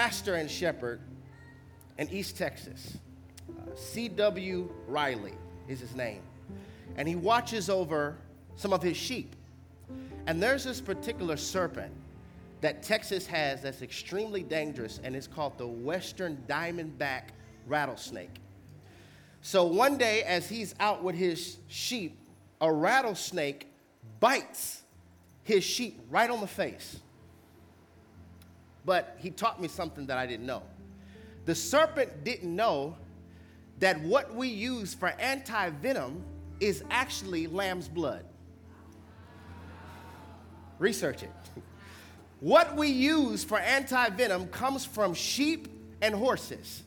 pastor and shepherd in East Texas. Uh, C.W. Riley is his name. And he watches over some of his sheep. And there's this particular serpent that Texas has that's extremely dangerous, and it's called the Western Diamondback rattlesnake. So one day, as he's out with his sheep, a rattlesnake bites his sheep right on the face. But he taught me something that I didn't know. The serpent didn't know that what we use for anti venom is actually lamb's blood. Research it. What we use for anti venom comes from sheep and horses.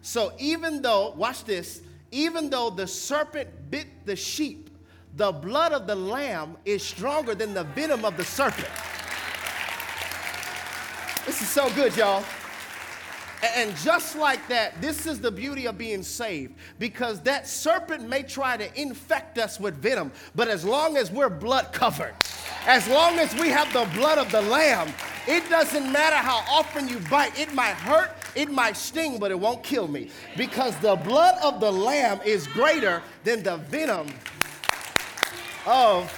So even though, watch this, even though the serpent bit the sheep, the blood of the lamb is stronger than the venom of the serpent. This is so good, y'all. And just like that, this is the beauty of being saved because that serpent may try to infect us with venom, but as long as we're blood covered, as long as we have the blood of the Lamb, it doesn't matter how often you bite. It might hurt, it might sting, but it won't kill me because the blood of the Lamb is greater than the venom of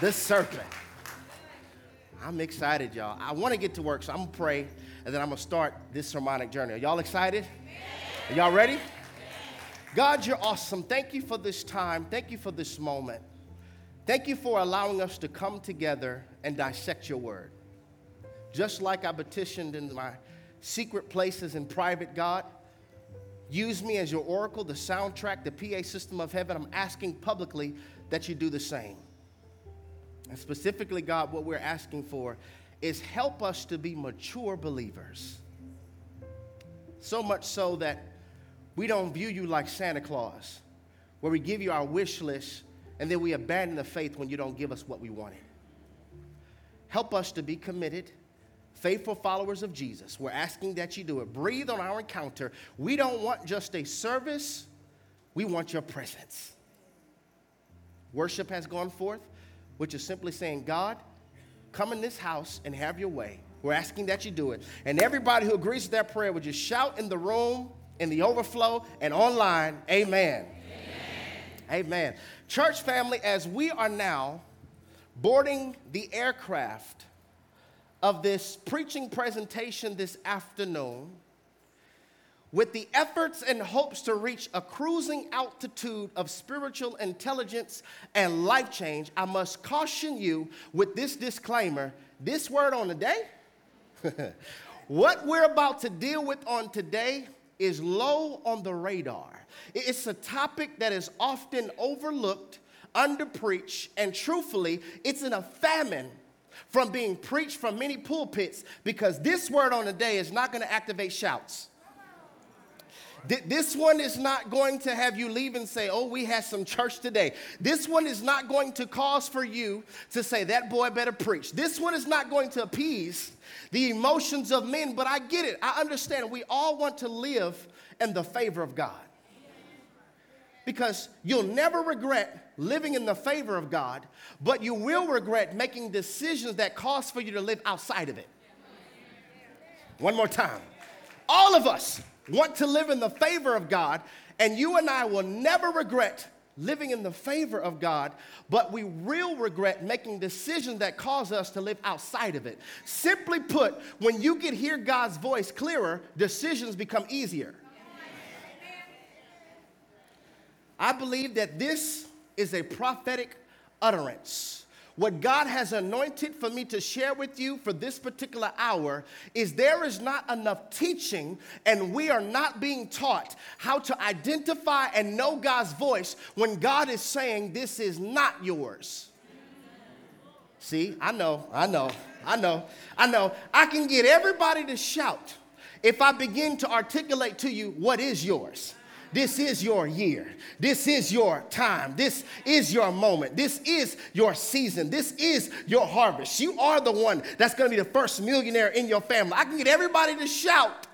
the serpent. I'm excited, y'all. I want to get to work, so I'm going to pray, and then I'm going to start this sermonic journey. Are y'all excited? Are y'all ready? God, you're awesome. Thank you for this time. Thank you for this moment. Thank you for allowing us to come together and dissect your word. Just like I petitioned in my secret places in private, God, use me as your oracle, the soundtrack, the PA system of heaven. I'm asking publicly that you do the same. And specifically, God, what we're asking for is help us to be mature believers. So much so that we don't view you like Santa Claus, where we give you our wish list and then we abandon the faith when you don't give us what we wanted. Help us to be committed, faithful followers of Jesus. We're asking that you do it. Breathe on our encounter. We don't want just a service, we want your presence. Worship has gone forth, which is simply saying, God, come in this house and have your way. We're asking that you do it. And everybody who agrees with that prayer would just shout in the room, in the overflow, and online, Amen. Amen. Amen. Church family, as we are now boarding the aircraft of this preaching presentation this afternoon, with the efforts and hopes to reach a cruising altitude of spiritual intelligence and life change, I must caution you with this disclaimer this word on the day, what we're about to deal with on today is low on the radar. It's a topic that is often overlooked, underpreached, and truthfully, it's in a famine from being preached from many pulpits because this word on the day is not going to activate shouts. This one is not going to have you leave and say, Oh, we had some church today. This one is not going to cause for you to say, That boy better preach. This one is not going to appease the emotions of men, but I get it. I understand. We all want to live in the favor of God because you'll never regret living in the favor of God, but you will regret making decisions that cause for you to live outside of it. One more time. All of us want to live in the favor of God, and you and I will never regret living in the favor of God, but we will regret making decisions that cause us to live outside of it. Simply put, when you can hear God's voice clearer, decisions become easier. I believe that this is a prophetic utterance. What God has anointed for me to share with you for this particular hour is there is not enough teaching, and we are not being taught how to identify and know God's voice when God is saying, This is not yours. See, I know, I know, I know, I know. I can get everybody to shout if I begin to articulate to you what is yours. This is your year. This is your time. This is your moment. This is your season. This is your harvest. You are the one that's going to be the first millionaire in your family. I can get everybody to shout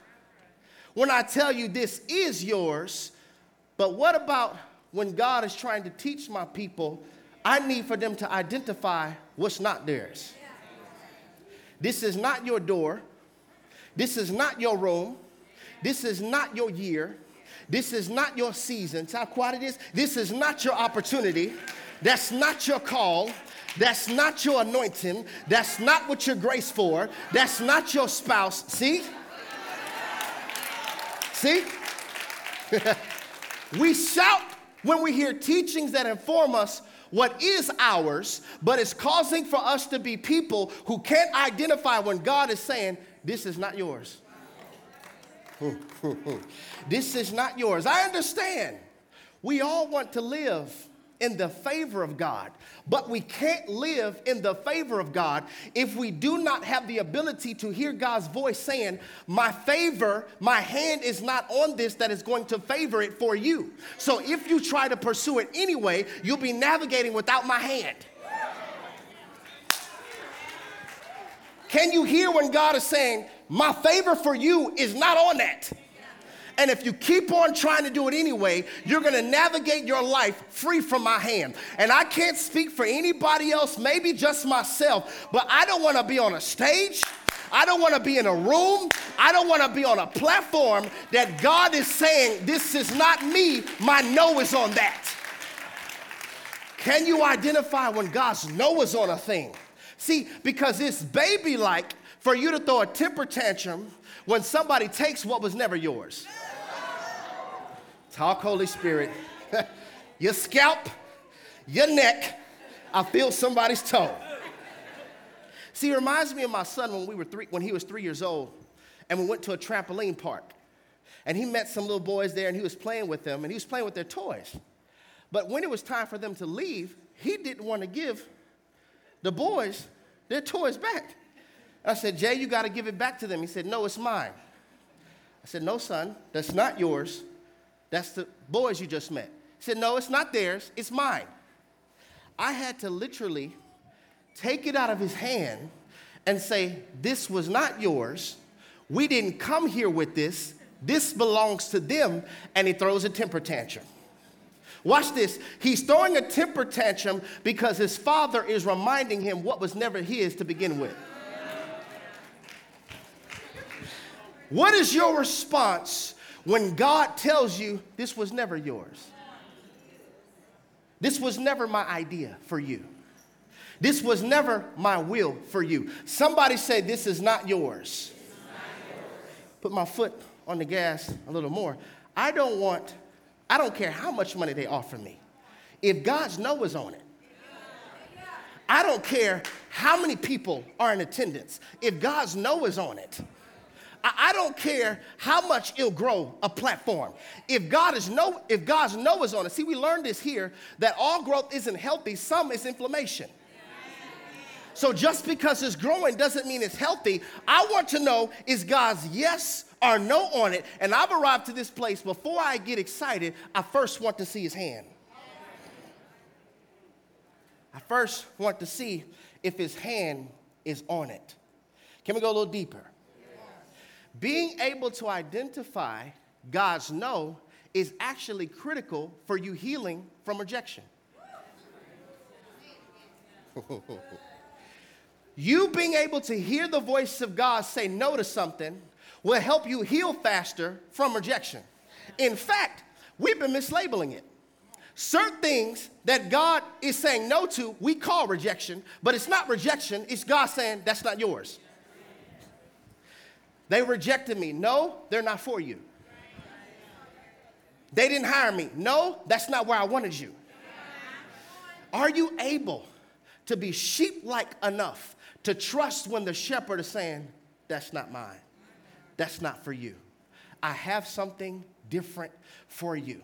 when I tell you this is yours. But what about when God is trying to teach my people? I need for them to identify what's not theirs. This is not your door. This is not your room. This is not your year. This is not your season. See how quiet it is? This is not your opportunity. That's not your call. That's not your anointing. That's not what you're grace for. That's not your spouse. See? See? we shout when we hear teachings that inform us what is ours, but it's causing for us to be people who can't identify when God is saying, This is not yours. this is not yours. I understand. We all want to live in the favor of God. But we can't live in the favor of God if we do not have the ability to hear God's voice saying, My favor, my hand is not on this that is going to favor it for you. So if you try to pursue it anyway, you'll be navigating without my hand. Can you hear when God is saying, My favor for you is not on that? And if you keep on trying to do it anyway, you're gonna navigate your life free from my hand. And I can't speak for anybody else, maybe just myself, but I don't wanna be on a stage. I don't wanna be in a room. I don't wanna be on a platform that God is saying, This is not me. My no is on that. Can you identify when God's no is on a thing? See, because it's baby like for you to throw a temper tantrum when somebody takes what was never yours. Talk, Holy Spirit. your scalp, your neck, I feel somebody's toe. See, it reminds me of my son when we were three, when he was three years old, and we went to a trampoline park. And he met some little boys there, and he was playing with them, and he was playing with their toys. But when it was time for them to leave, he didn't want to give the boys their toys back. I said, Jay, you got to give it back to them. He said, No, it's mine. I said, No, son, that's not yours. That's the boys you just met. He said, No, it's not theirs, it's mine. I had to literally take it out of his hand and say, This was not yours. We didn't come here with this. This belongs to them. And he throws a temper tantrum. Watch this. He's throwing a temper tantrum because his father is reminding him what was never his to begin with. What is your response when God tells you this was never yours. This was never my idea for you. This was never my will for you. Somebody say, This is not yours. Put my foot on the gas a little more. I don't want, I don't care how much money they offer me. If God's no is on it, I don't care how many people are in attendance. If God's no is on it, I, don't care how much it'll grow a platform. If God is no, if God's no is on it. See, we learned this here that all growth isn't healthy, some is inflammation. So just because it's growing doesn't mean it's healthy. I want to know is God's yes or no on it. And I've arrived to this place before I get excited, I first want to see his hand. I first want to see if his hand is on it. Can we go a little deeper? Being able to identify God's no is actually critical for you healing from rejection. you being able to hear the voice of God say no to something will help you heal faster from rejection. In fact, we've been mislabeling it. Certain things that God is saying no to, we call rejection, but it's not rejection, it's God saying that's not yours. They rejected me. No, they're not for you. They didn't hire me. No, that's not where I wanted you. Are you able to be sheep like enough to trust when the shepherd is saying, That's not mine, that's not for you? I have something different for you.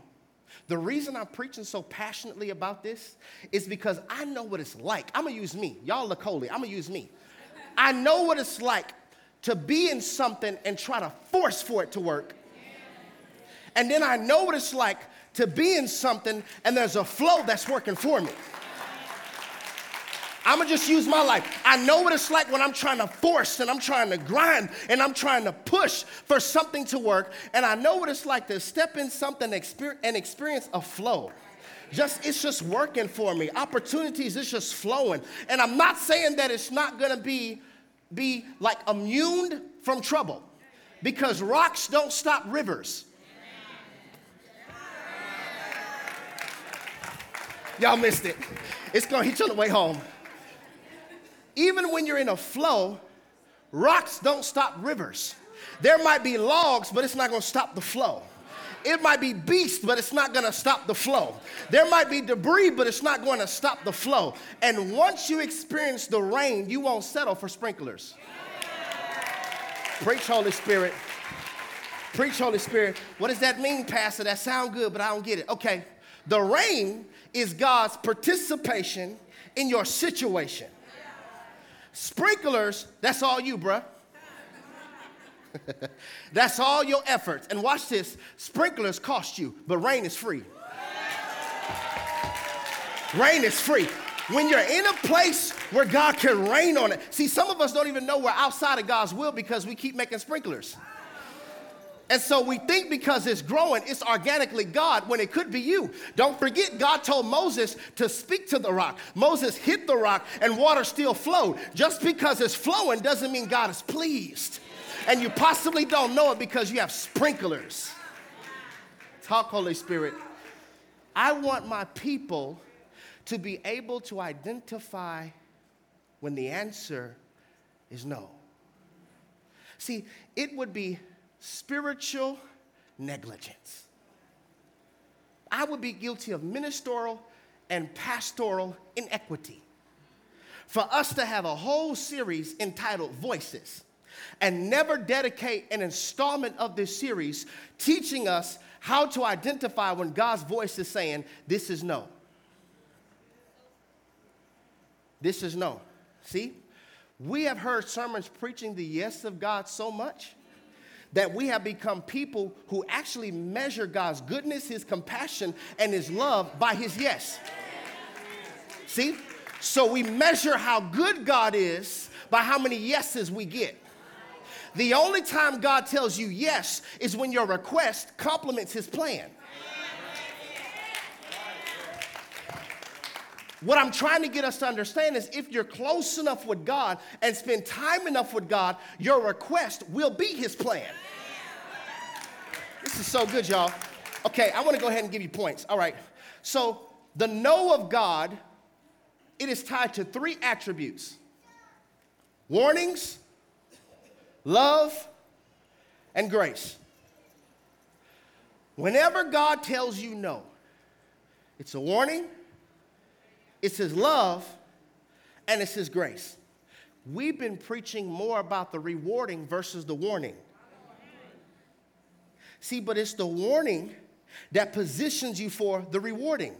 The reason I'm preaching so passionately about this is because I know what it's like. I'm gonna use me. Y'all look holy. I'm gonna use me. I know what it's like to be in something and try to force for it to work. And then I know what it's like to be in something and there's a flow that's working for me. I'm gonna just use my life. I know what it's like when I'm trying to force and I'm trying to grind and I'm trying to push for something to work. And I know what it's like to step in something and experience a flow. Just it's just working for me. Opportunities, it's just flowing. And I'm not saying that it's not gonna be be like immune from trouble. Because rocks don't stop rivers. Y'all missed it. It's gonna hit you on the way home. Even when you're in a flow, rocks don't stop rivers. There might be logs, but it's not gonna stop the flow. It might be beasts, but it's not gonna stop the flow. There might be debris, but it's not to stop the flow. And once you experience the rain, you won't settle for sprinklers. Preach, Holy Spirit. Preach, Holy Spirit. What does that mean, Pastor? That sound good, but I don't get it. Okay. The rain is God's participation in your situation. Sprinklers, that's all you, bruh. That's all your efforts. And watch this sprinklers cost you, but rain is free. Rain is free. When you're in a place where God can rain on it, see, some of us don't even know we're outside of God's will because we keep making sprinklers. And so we think because it's growing, it's organically God when it could be you. Don't forget, God told Moses to speak to the rock. Moses hit the rock and water still flowed. Just because it's flowing doesn't mean God is pleased and you possibly don't know it because you have sprinklers. Talk, Holy Spirit. I want my people to be able to identify when the answer is no. See, it would be spiritual negligence. I would be guilty of ministerial and pastoral inequity for us to have a whole series entitled Voices and never dedicate an installment of this series teaching us how to identify when God's voice is saying, This is no. This is no. See, we have heard sermons preaching the yes of God so much that we have become people who actually measure God's goodness, His compassion, and His love by His yes. See? So we measure how good God is by how many yeses we get. The only time God tells you yes is when your request complements his plan. What I'm trying to get us to understand is if you're close enough with God and spend time enough with God, your request will be his plan. This is so good, y'all. Okay, I want to go ahead and give you points. All right. So, the no of God, it is tied to three attributes warnings, love, and grace. Whenever God tells you no, it's a warning, it's His love, and it's His grace. We've been preaching more about the rewarding versus the warning. See, but it's the warning that positions you for the rewarding.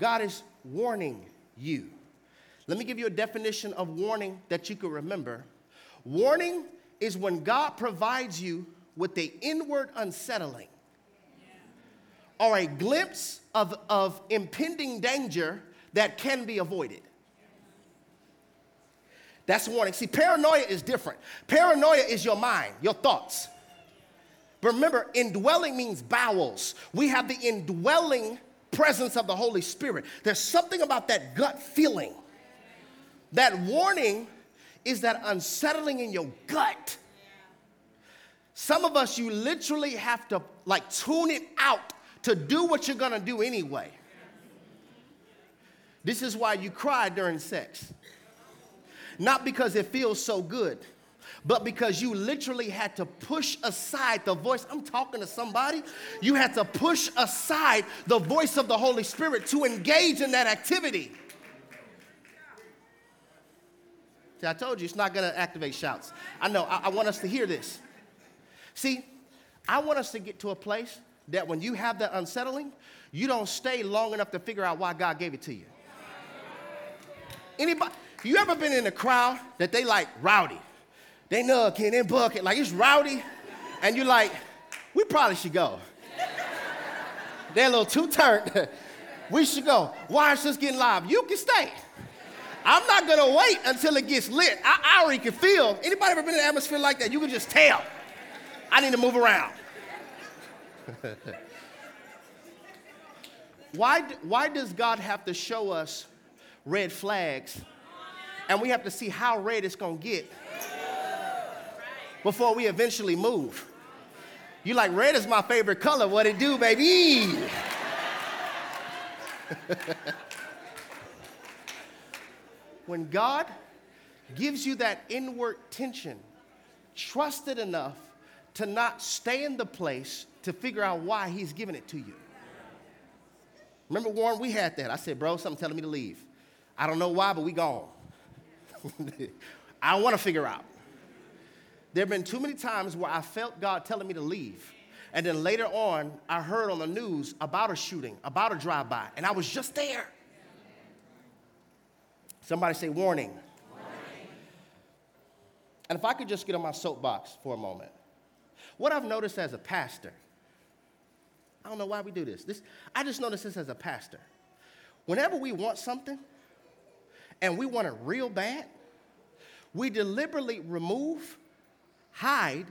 God is warning you. Let me give you a definition of warning that you could remember Warning is when God provides you with the inward unsettling or a glimpse of, of impending danger that can be avoided. That's warning. See, paranoia is different. Paranoia is your mind, your thoughts. But remember, indwelling means bowels. We have the indwelling presence of the Holy Spirit. There's something about that gut feeling. That warning is that unsettling in your gut. Some of us, you literally have to like tune it out to do what you're gonna do anyway. This is why you cry during sex. Not because it feels so good, but because you literally had to push aside the voice. I'm talking to somebody. You had to push aside the voice of the Holy Spirit to engage in that activity. See, I told you it's not going to activate shouts. I know, I, I want us to hear this. See, I want us to get to a place that when you have that unsettling, you don't stay long enough to figure out why God gave it to you. Anybody, you ever been in a crowd that they like rowdy? They nug and then bucket, like it's rowdy, and you're like, we probably should go. They're a little too turned. we should go. Why is this getting live? You can stay. I'm not gonna wait until it gets lit. I, I already can feel. Anybody ever been in an atmosphere like that? You can just tell. I need to move around. Why, why does God have to show us red flags and we have to see how red it's gonna get before we eventually move. You like red is my favorite color. What it do, baby? when God gives you that inward tension, trust it enough to not stay in the place to figure out why He's giving it to you. Remember, Warren, we had that. I said, bro, something telling me to leave. I don't know why, but we gone. I want to figure out. There have been too many times where I felt God telling me to leave. And then later on, I heard on the news about a shooting, about a drive by, and I was just there. Somebody say, warning. warning. And if I could just get on my soapbox for a moment, what I've noticed as a pastor, I don't know why we do this. this I just noticed this as a pastor. Whenever we want something and we want it real bad, we deliberately remove, hide,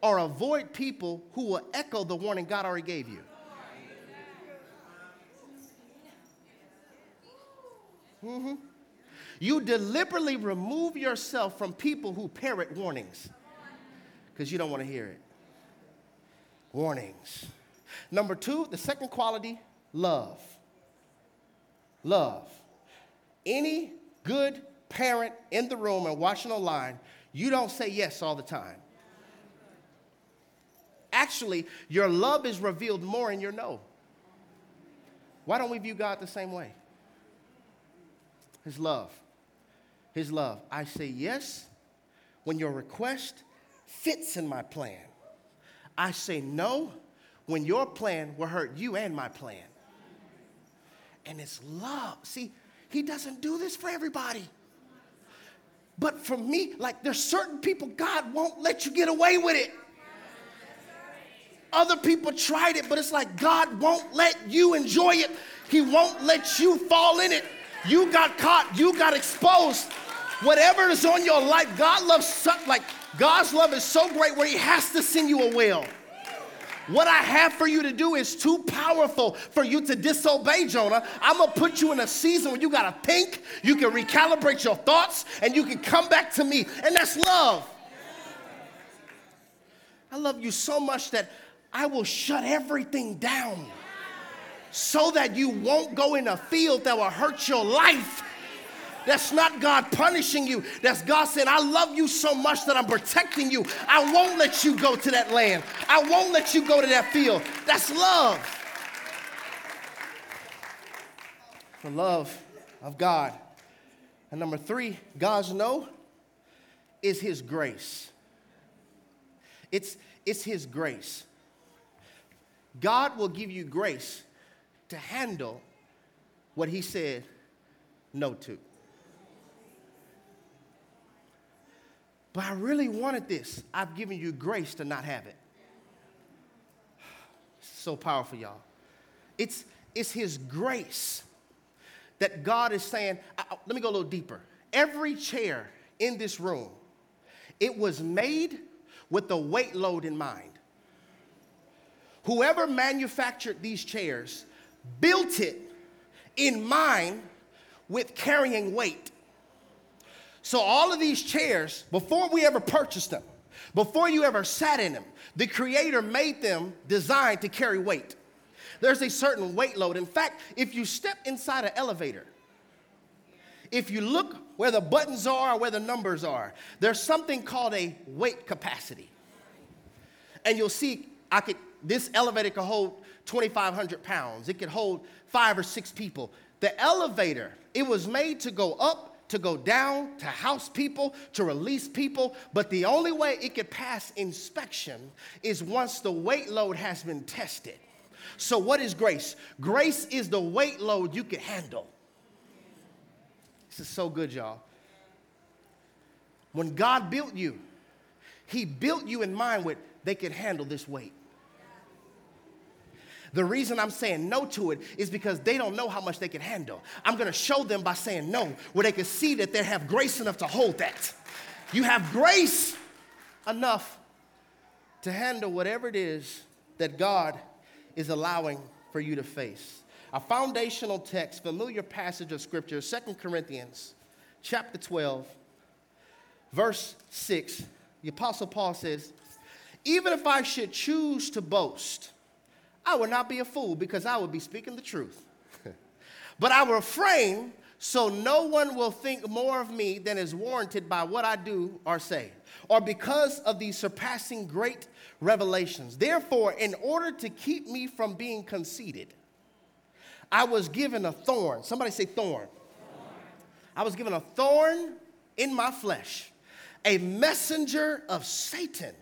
or avoid people who will echo the warning God already gave you. Mm-hmm. You deliberately remove yourself from people who parrot warnings because you don't want to hear it. Warnings. Number two, the second quality, love. Love. Any good parent in the room and watching online, you don't say yes all the time. Actually, your love is revealed more in your no. Why don't we view God the same way? His love. His love. I say yes when your request fits in my plan. I say no when your plan will hurt you and my plan. And it's love. See, he doesn't do this for everybody. But for me, like there's certain people, God won't let you get away with it. Other people tried it, but it's like God won't let you enjoy it. He won't let you fall in it. You got caught, you got exposed. Whatever is on your life, God loves like God's love is so great where He has to send you a will. What I have for you to do is too powerful for you to disobey, Jonah. I'm gonna put you in a season where you gotta think, you can recalibrate your thoughts, and you can come back to me. And that's love. I love you so much that I will shut everything down so that you won't go in a field that will hurt your life. That's not God punishing you. That's God saying, I love you so much that I'm protecting you. I won't let you go to that land. I won't let you go to that field. That's love. The love of God. And number three, God's no is His grace. It's, it's His grace. God will give you grace to handle what He said no to. But I really wanted this. I've given you grace to not have it. So powerful, y'all. It's, it's His grace that God is saying, I, let me go a little deeper. Every chair in this room, it was made with the weight load in mind. Whoever manufactured these chairs built it in mind with carrying weight. So, all of these chairs, before we ever purchased them, before you ever sat in them, the Creator made them designed to carry weight. There's a certain weight load. In fact, if you step inside an elevator, if you look where the buttons are, where the numbers are, there's something called a weight capacity. And you'll see, I could, this elevator could hold 2,500 pounds. It could hold five or six people. The elevator, it was made to go up to go down, to house people, to release people, but the only way it could pass inspection is once the weight load has been tested. So, what is grace? Grace is the weight load you can handle. This is so good, y'all. When God built you, He built you in mind with they could handle this weight. The reason I'm saying no to it is because they don't know how much they can handle. I'm gonna show them by saying no, where they can see that they have grace enough to hold that. You have grace enough to handle whatever it is that God is allowing for you to face. A foundational text, familiar passage of scripture, 2 Corinthians chapter 12, verse 6 the Apostle Paul says, Even if I should choose to boast, I would not be a fool because I would be speaking the truth. but I will refrain so no one will think more of me than is warranted by what I do or say, or because of these surpassing great revelations. Therefore, in order to keep me from being conceited, I was given a thorn. Somebody say thorn. thorn. I was given a thorn in my flesh, a messenger of Satan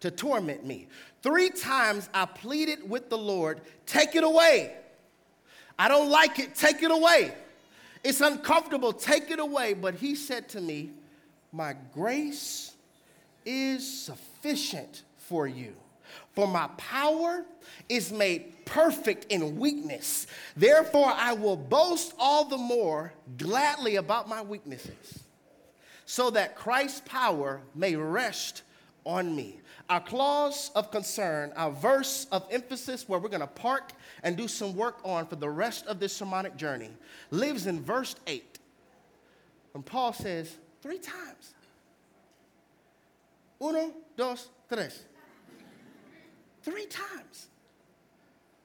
to torment me. Three times I pleaded with the Lord, take it away. I don't like it, take it away. It's uncomfortable, take it away. But he said to me, My grace is sufficient for you. For my power is made perfect in weakness. Therefore, I will boast all the more gladly about my weaknesses, so that Christ's power may rest on me. Our clause of concern, our verse of emphasis, where we're going to park and do some work on for the rest of this sermonic journey, lives in verse 8. When Paul says, three times. Uno, dos, tres. Three times.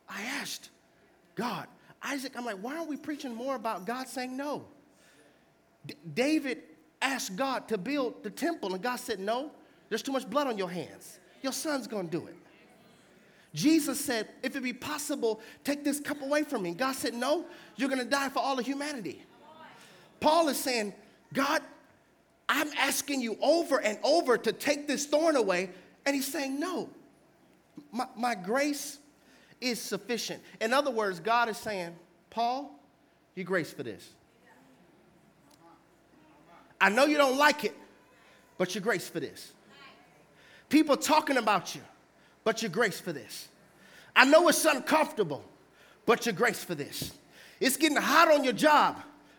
I asked God, Isaac, I'm like, why aren't we preaching more about God saying no? D- David asked God to build the temple, and God said, No, there's too much blood on your hands. Your son's gonna do it. Jesus said, If it be possible, take this cup away from me. God said, No, you're gonna die for all of humanity. Paul is saying, God, I'm asking you over and over to take this thorn away. And he's saying, No, my, my grace is sufficient. In other words, God is saying, Paul, you grace for this. I know you don't like it, but you're grace for this. People talking about you, but you're grace for this. I know it's uncomfortable, but you're grace for this. It's getting hot on your job,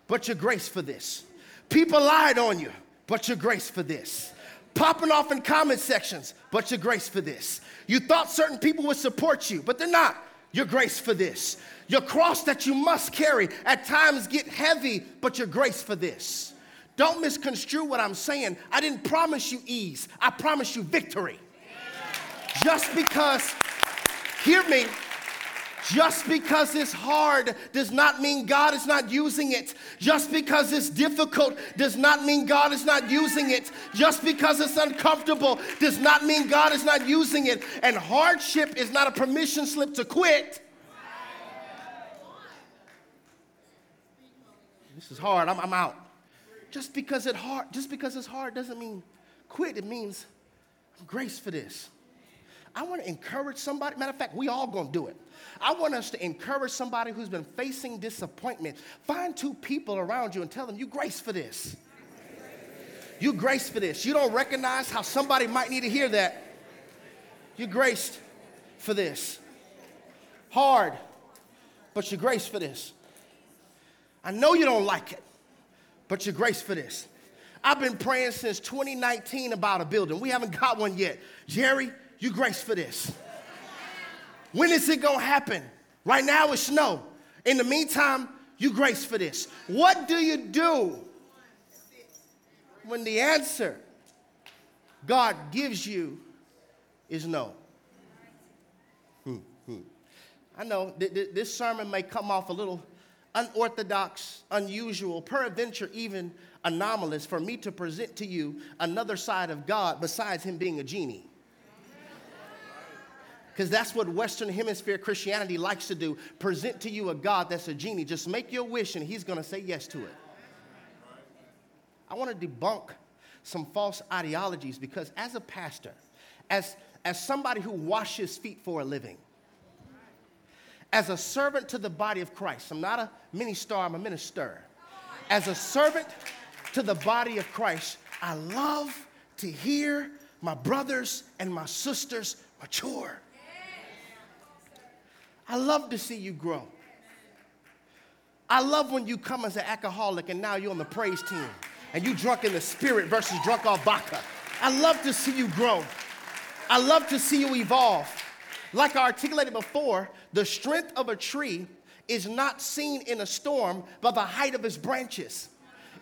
but you're grace for this. People lied on you, but you're grace for this. Popping off in comment sections, but you're grace for this. You thought certain people would support you, but they're not. Your grace for this. Your cross that you must carry at times get heavy, but your grace for this. Don't misconstrue what I'm saying. I didn't promise you ease, I promise you victory. Just because, hear me, just because it's hard does not mean God is not using it. Just because it's difficult does not mean God is not using it. Just because it's uncomfortable does not mean God is not using it. And hardship is not a permission slip to quit. This is hard. I'm, I'm out just because it hard, just because it's hard doesn't mean quit. It means grace for this. I want to encourage somebody. Matter of fact, we all gonna do it. I want us to encourage somebody who's been facing disappointment. Find two people around you and tell them you grace for this. You grace for this. You don't recognize how somebody might need to hear that. You graced for this. Hard, but you grace for this. I know you don't like it but your grace for this. I've been praying since 2019 about a building. We haven't got one yet. Jerry, you grace for this. When is it gonna happen? Right now it's snow. In the meantime, you grace for this. What do you do when the answer God gives you is no? Hmm, hmm. I know th- th- this sermon may come off a little unorthodox, unusual, peradventure even anomalous for me to present to you another side of God besides him being a genie. Because that's what Western Hemisphere Christianity likes to do present to you a God that's a genie. Just make your wish and he's gonna say yes to it. I wanna debunk some false ideologies because as a pastor, as, as somebody who washes feet for a living, as a servant to the body of Christ. I'm not a minister, I'm a minister. As a servant to the body of Christ, I love to hear my brothers and my sisters mature. I love to see you grow. I love when you come as an alcoholic and now you're on the praise team and you drunk in the spirit versus drunk off vodka. I love to see you grow. I love to see you evolve. Like I articulated before, the strength of a tree is not seen in a storm by the height of its branches.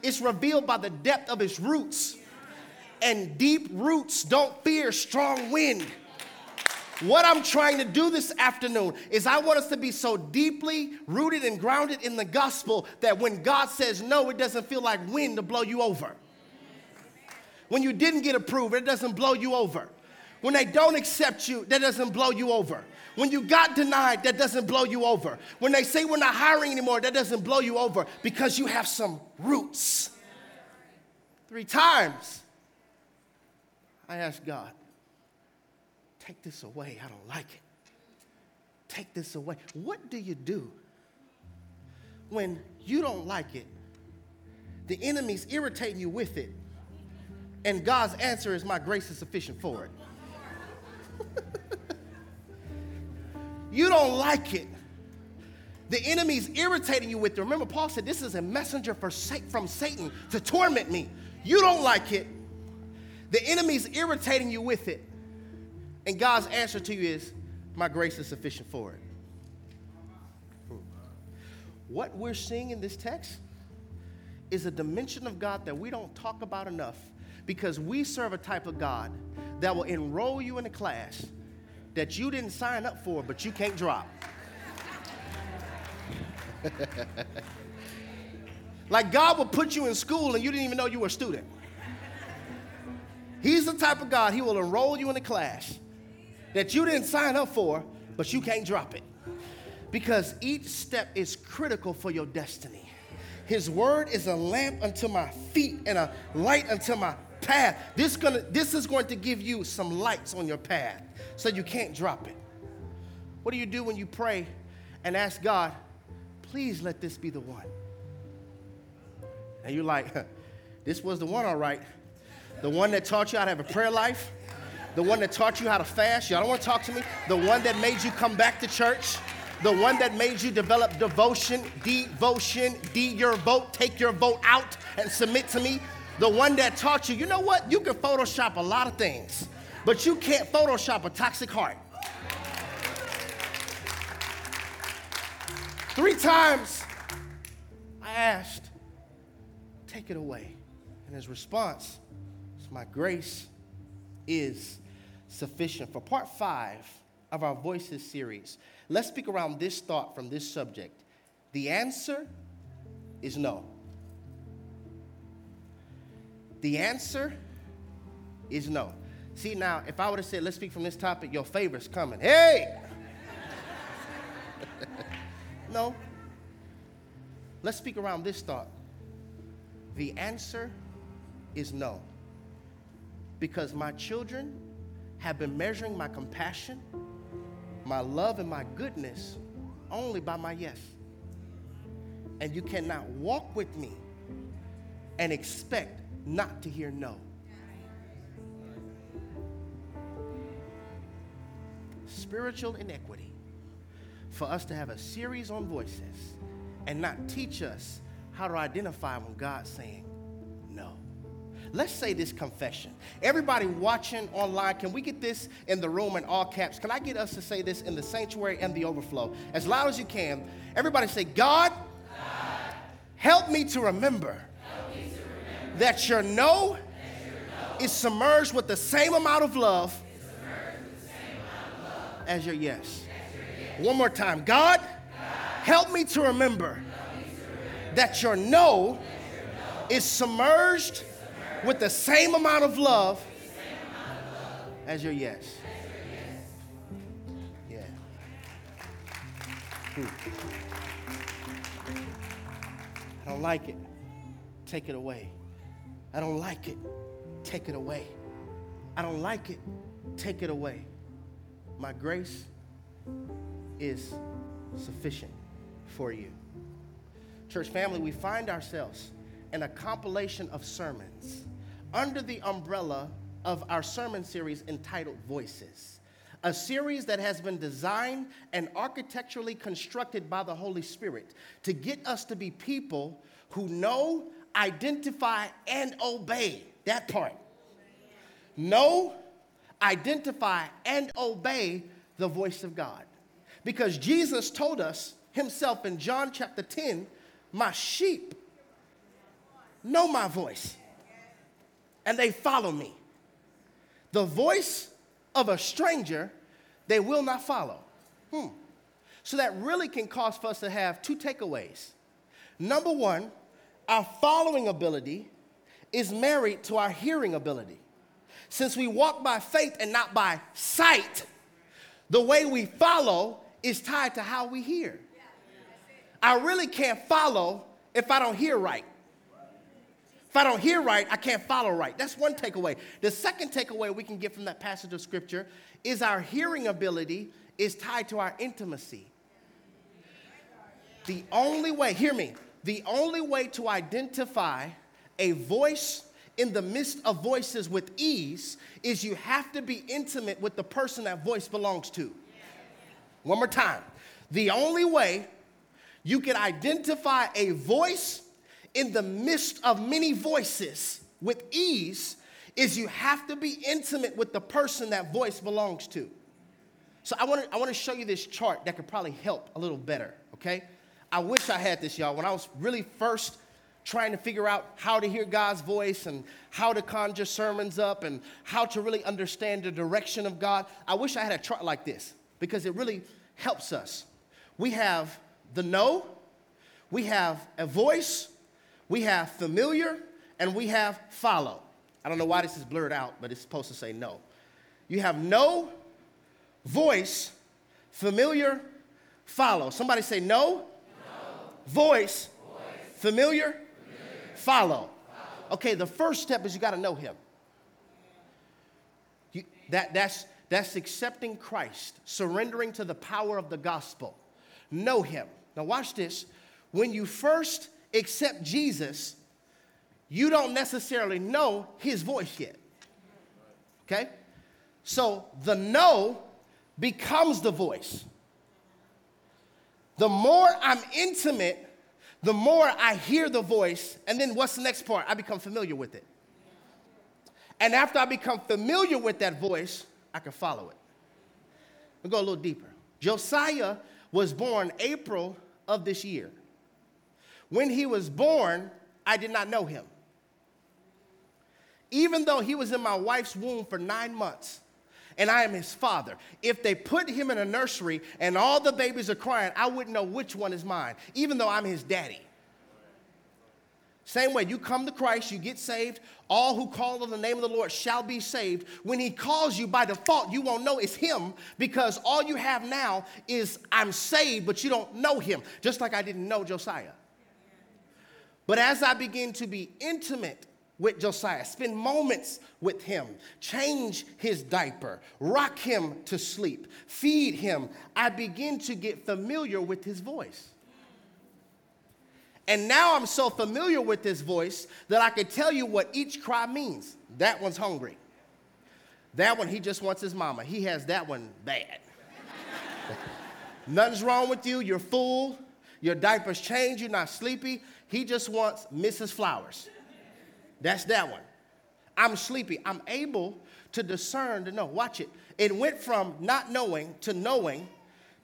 It's revealed by the depth of its roots. and deep roots don't fear strong wind. What I'm trying to do this afternoon is I want us to be so deeply rooted and grounded in the gospel that when God says no, it doesn't feel like wind to blow you over. When you didn't get approved, it doesn't blow you over. When they don't accept you, that doesn't blow you over. When you got denied, that doesn't blow you over. When they say we're not hiring anymore, that doesn't blow you over because you have some roots. Three times I asked God, take this away. I don't like it. Take this away. What do you do when you don't like it? The enemy's irritating you with it. And God's answer is, My grace is sufficient for it. you don't like it. The enemy's irritating you with it. Remember, Paul said, This is a messenger for, from Satan to torment me. You don't like it. The enemy's irritating you with it. And God's answer to you is, My grace is sufficient for it. Hmm. What we're seeing in this text is a dimension of God that we don't talk about enough because we serve a type of God that will enroll you in a class that you didn't sign up for, but you can't drop. like God will put you in school and you didn't even know you were a student. He's the type of God, He will enroll you in a class that you didn't sign up for, but you can't drop it. Because each step is critical for your destiny. His word is a lamp unto my feet and a light unto my path. This, gonna, this is going to give you some lights on your path so you can't drop it. What do you do when you pray and ask God, please let this be the one? And you're like, this was the one, all right. The one that taught you how to have a prayer life, the one that taught you how to fast. Y'all don't want to talk to me. The one that made you come back to church. The one that made you develop devotion, devotion, de your vote, take your vote out and submit to me. The one that taught you, you know what? You can Photoshop a lot of things, but you can't Photoshop a toxic heart. Three times I asked, take it away. And his response is, My grace is sufficient. For part five of our Voices series, let's speak around this thought from this subject. The answer is no. The answer is no. See, now, if I would have said, let's speak from this topic, your favorite's coming. Hey! no. Let's speak around this thought. The answer is no. Because my children have been measuring my compassion, my love, and my goodness only by my yes. And you cannot walk with me and expect not to hear no. Spiritual inequity. For us to have a series on voices and not teach us how to identify when God's saying no. Let's say this confession. Everybody watching online, can we get this in the room in all caps? Can I get us to say this in the sanctuary and the overflow? As loud as you can. Everybody say, God, God help me to remember that your no is submerged with the same amount of love as your yes. One more time. God, help me to remember that your no is submerged with the same amount of love as your yes. Yeah. Hmm. I don't like it. Take it away. I don't like it. Take it away. I don't like it. Take it away. My grace is sufficient for you. Church family, we find ourselves in a compilation of sermons under the umbrella of our sermon series entitled Voices, a series that has been designed and architecturally constructed by the Holy Spirit to get us to be people who know identify, and obey. That part. Know, identify, and obey the voice of God. Because Jesus told us himself in John chapter 10 My sheep know my voice, and they follow me. The voice of a stranger, they will not follow. Hmm. So that really can cause for us to have two takeaways. Number one, our following ability is married to our hearing ability. Since we walk by faith and not by sight, the way we follow is tied to how we hear. I really can't follow if I don't hear right. If I don't hear right, I can't follow right. That's one takeaway. The second takeaway we can get from that passage of scripture is our hearing ability is tied to our intimacy. The only way, hear me, the only way to identify a voice in the midst of voices with ease is you have to be intimate with the person that voice belongs to. One more time. The only way you can identify a voice in the midst of many voices with ease is you have to be intimate with the person that voice belongs to. So I want to I want to show you this chart that could probably help a little better, okay? I wish I had this, y'all. When I was really first trying to figure out how to hear God's voice and how to conjure sermons up and how to really understand the direction of God, I wish I had a chart like this because it really helps us. We have the no, we have a voice, we have familiar, and we have follow. I don't know why this is blurred out, but it's supposed to say no. You have no, voice, familiar, follow. Somebody say no. Voice, voice, familiar, familiar. Follow. Okay, the first step is you got to know him. You, that, that's, that's accepting Christ, surrendering to the power of the gospel. Know him. Now, watch this. When you first accept Jesus, you don't necessarily know his voice yet. Okay? So the know becomes the voice. The more I'm intimate, the more I hear the voice, and then what's the next part? I become familiar with it. And after I become familiar with that voice, I can follow it. We'll go a little deeper. Josiah was born April of this year. When he was born, I did not know him. Even though he was in my wife's womb for nine months, and I am his father. If they put him in a nursery and all the babies are crying, I wouldn't know which one is mine, even though I'm his daddy. Same way, you come to Christ, you get saved. All who call on the name of the Lord shall be saved. When He calls you by default, you won't know it's Him because all you have now is I'm saved, but you don't know Him, just like I didn't know Josiah. But as I begin to be intimate with Josiah, spend moments with him, change his diaper, rock him to sleep, feed him, I begin to get familiar with his voice. And now I'm so familiar with this voice that I can tell you what each cry means. That one's hungry. That one, he just wants his mama. He has that one bad. Nothing's wrong with you. You're full. Your diaper's changed. You're not sleepy. He just wants Mrs. Flowers. That's that one. I'm sleepy. I'm able to discern to know. Watch it. It went from not knowing to knowing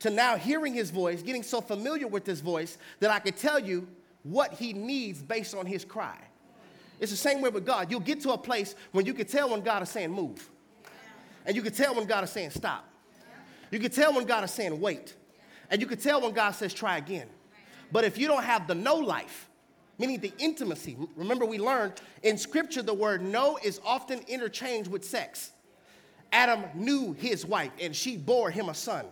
to now hearing his voice, getting so familiar with his voice that I could tell you what he needs based on his cry. It's the same way with God. You'll get to a place when you can tell when God is saying move. And you can tell when God is saying stop. You can tell when God is saying wait. And you can tell when God says try again. But if you don't have the know life, meaning the intimacy, remember we learned in scripture the word know is often interchanged with sex. Adam knew his wife and she bore him a son.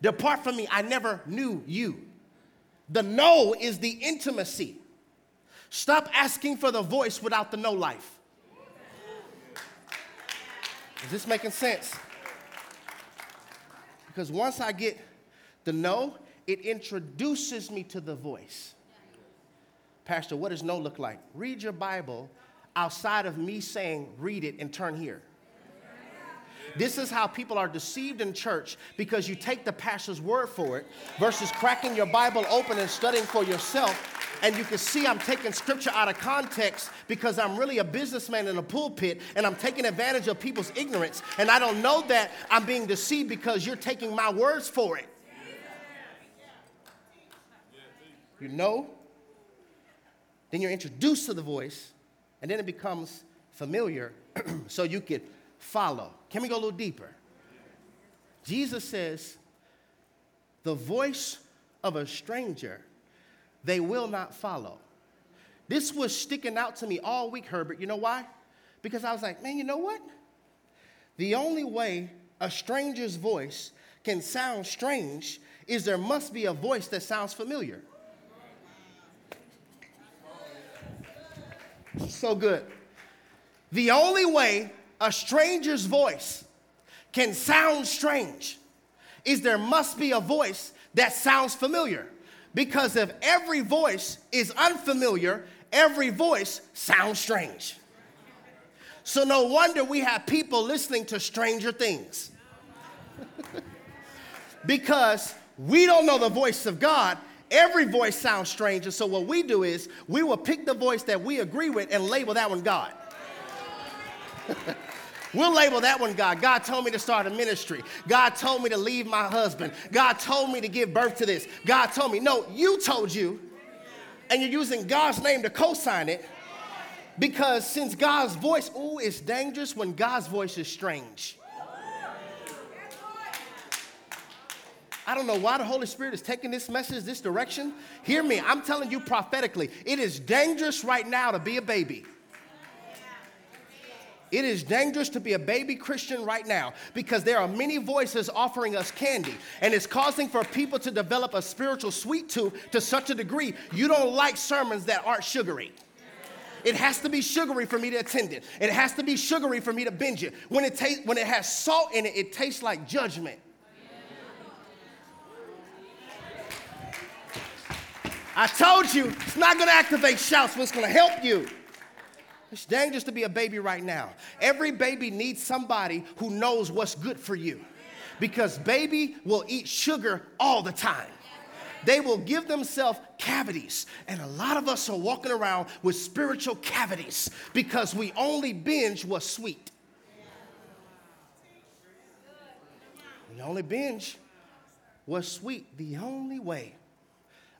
Depart from me, I never knew you. The know is the intimacy. Stop asking for the voice without the know life. Is this making sense? Because once I get the know, it introduces me to the voice. Pastor, what does no look like? Read your Bible outside of me saying, read it and turn here. This is how people are deceived in church because you take the pastor's word for it versus cracking your Bible open and studying for yourself. And you can see I'm taking scripture out of context because I'm really a businessman in a pulpit and I'm taking advantage of people's ignorance. And I don't know that I'm being deceived because you're taking my words for it. You know, then you're introduced to the voice, and then it becomes familiar so you could follow. Can we go a little deeper? Jesus says, the voice of a stranger they will not follow. This was sticking out to me all week, Herbert. You know why? Because I was like, man, you know what? The only way a stranger's voice can sound strange is there must be a voice that sounds familiar. So good. The only way a stranger's voice can sound strange is there must be a voice that sounds familiar. Because if every voice is unfamiliar, every voice sounds strange. So no wonder we have people listening to stranger things. because we don't know the voice of God, every voice sounds strange. And so what we do is we will pick the voice that we agree with and label that one God. We'll label that one God. God told me to start a ministry. God told me to leave my husband. God told me to give birth to this. God told me. No, you told you. And you're using God's name to co sign it because since God's voice, oh, it's dangerous when God's voice is strange. I don't know why the Holy Spirit is taking this message this direction. Hear me, I'm telling you prophetically, it is dangerous right now to be a baby. It is dangerous to be a baby Christian right now because there are many voices offering us candy, and it's causing for people to develop a spiritual sweet tooth to such a degree you don't like sermons that aren't sugary. It has to be sugary for me to attend it. It has to be sugary for me to binge it. When it, ta- when it has salt in it, it tastes like judgment. I told you, it's not gonna activate shouts, but it's gonna help you. It's dangerous to be a baby right now. Every baby needs somebody who knows what's good for you because baby will eat sugar all the time. They will give themselves cavities. And a lot of us are walking around with spiritual cavities because we only binge what's sweet. We only binge what's sweet. The only way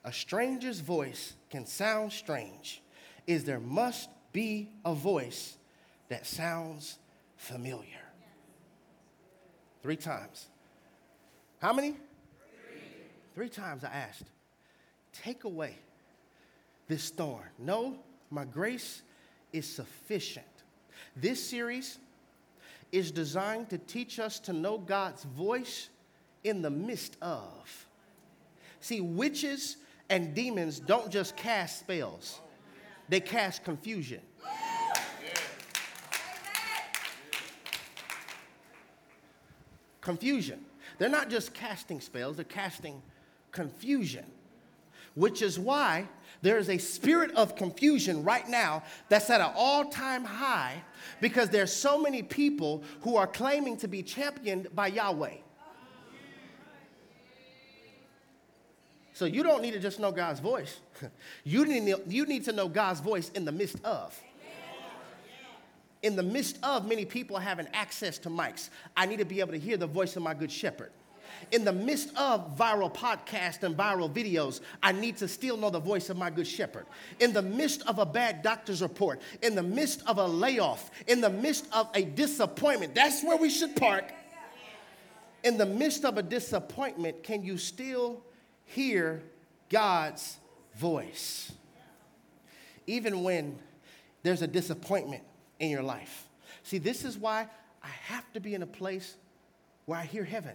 a stranger's voice can sound strange is there must be a voice that sounds familiar. Three times. How many? Three. Three times I asked, take away this thorn. No, my grace is sufficient. This series is designed to teach us to know God's voice in the midst of. See, witches and demons don't just cast spells they cast confusion. Confusion. They're not just casting spells, they're casting confusion, which is why there is a spirit of confusion right now that's at an all time high because there's so many people who are claiming to be championed by Yahweh. So you don't need to just know God's voice. you, need, you need to know God's voice in the midst of. In the midst of many people having access to mics, I need to be able to hear the voice of my good shepherd. In the midst of viral podcasts and viral videos, I need to still know the voice of my good shepherd. In the midst of a bad doctor's report, in the midst of a layoff, in the midst of a disappointment, that's where we should park. In the midst of a disappointment, can you still hear God's voice. Even when there's a disappointment in your life. See, this is why I have to be in a place where I hear heaven.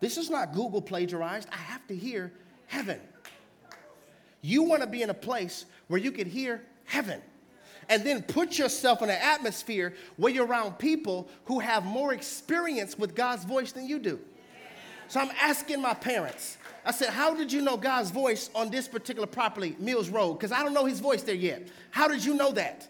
This is not Google plagiarized. I have to hear heaven. You want to be in a place where you can hear heaven. And then put yourself in an atmosphere where you're around people who have more experience with God's voice than you do. So I'm asking my parents, I said, How did you know God's voice on this particular property, Mills Road? Because I don't know his voice there yet. How did you know that?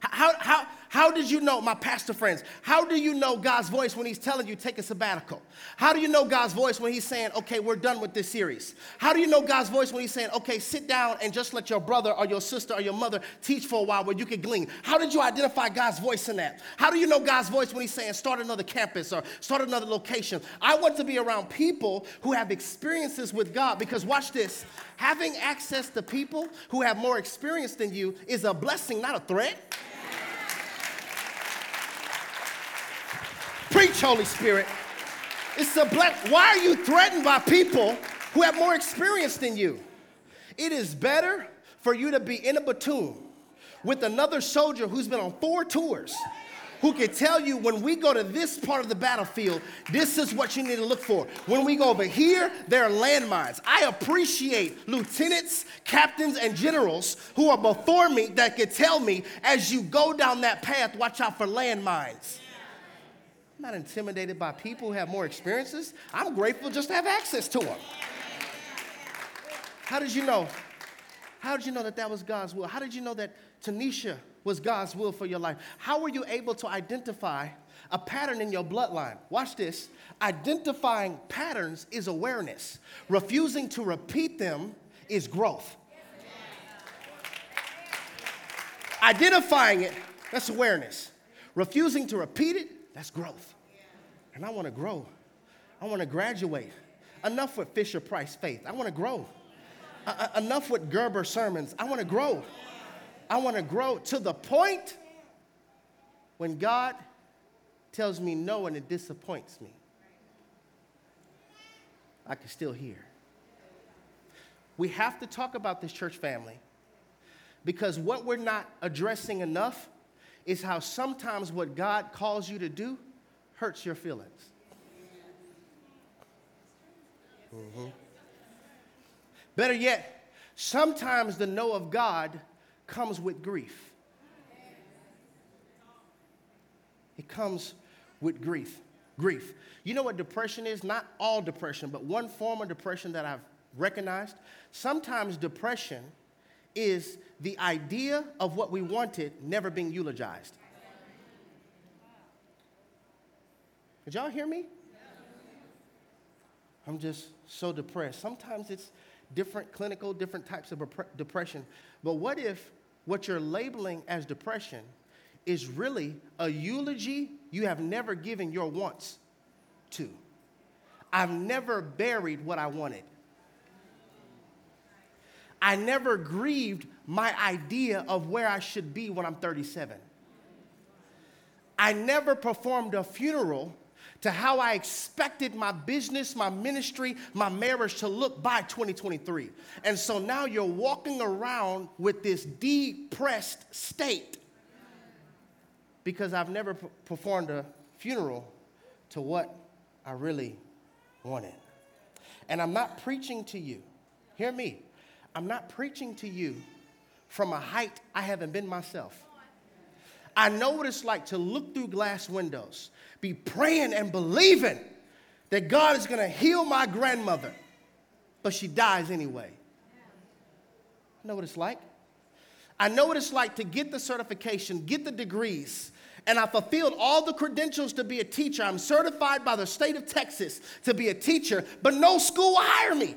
How, how, How did you know, my pastor friends, how do you know God's voice when He's telling you take a sabbatical? How do you know God's voice when He's saying, okay, we're done with this series? How do you know God's voice when He's saying, okay, sit down and just let your brother or your sister or your mother teach for a while where you can glean? How did you identify God's voice in that? How do you know God's voice when He's saying, start another campus or start another location? I want to be around people who have experiences with God because watch this having access to people who have more experience than you is a blessing, not a threat. Preach, Holy Spirit. It's a blessing. Why are you threatened by people who have more experience than you? It is better for you to be in a platoon with another soldier who's been on four tours who can tell you when we go to this part of the battlefield, this is what you need to look for. When we go over here, there are landmines. I appreciate lieutenants, captains, and generals who are before me that can tell me as you go down that path, watch out for landmines. Not intimidated by people who have more experiences. I'm grateful just to have access to them. How did you know? How did you know that that was God's will? How did you know that Tanisha was God's will for your life? How were you able to identify a pattern in your bloodline? Watch this. Identifying patterns is awareness, refusing to repeat them is growth. Identifying it, that's awareness. Refusing to repeat it, that's growth. And I want to grow. I want to graduate. Enough with Fisher Price faith. I want to grow. Uh, enough with Gerber sermons. I want to grow. I want to grow to the point when God tells me no and it disappoints me. I can still hear. We have to talk about this church family because what we're not addressing enough is how sometimes what God calls you to do hurts your feelings. Mm-hmm. Better yet, sometimes the no of God comes with grief. It comes with grief. Grief. You know what depression is? Not all depression, but one form of depression that I've recognized. Sometimes depression is the idea of what we wanted never being eulogized. Did y'all hear me? I'm just so depressed. Sometimes it's different clinical, different types of depression. But what if what you're labeling as depression is really a eulogy you have never given your wants to? I've never buried what I wanted. I never grieved my idea of where I should be when I'm 37. I never performed a funeral to how I expected my business, my ministry, my marriage to look by 2023. And so now you're walking around with this depressed state because I've never performed a funeral to what I really wanted. And I'm not preaching to you, hear me, I'm not preaching to you from a height I haven't been myself. I know what it's like to look through glass windows, be praying and believing that God is going to heal my grandmother, but she dies anyway. I know what it's like. I know what it's like to get the certification, get the degrees, and I fulfilled all the credentials to be a teacher. I'm certified by the state of Texas to be a teacher, but no school will hire me.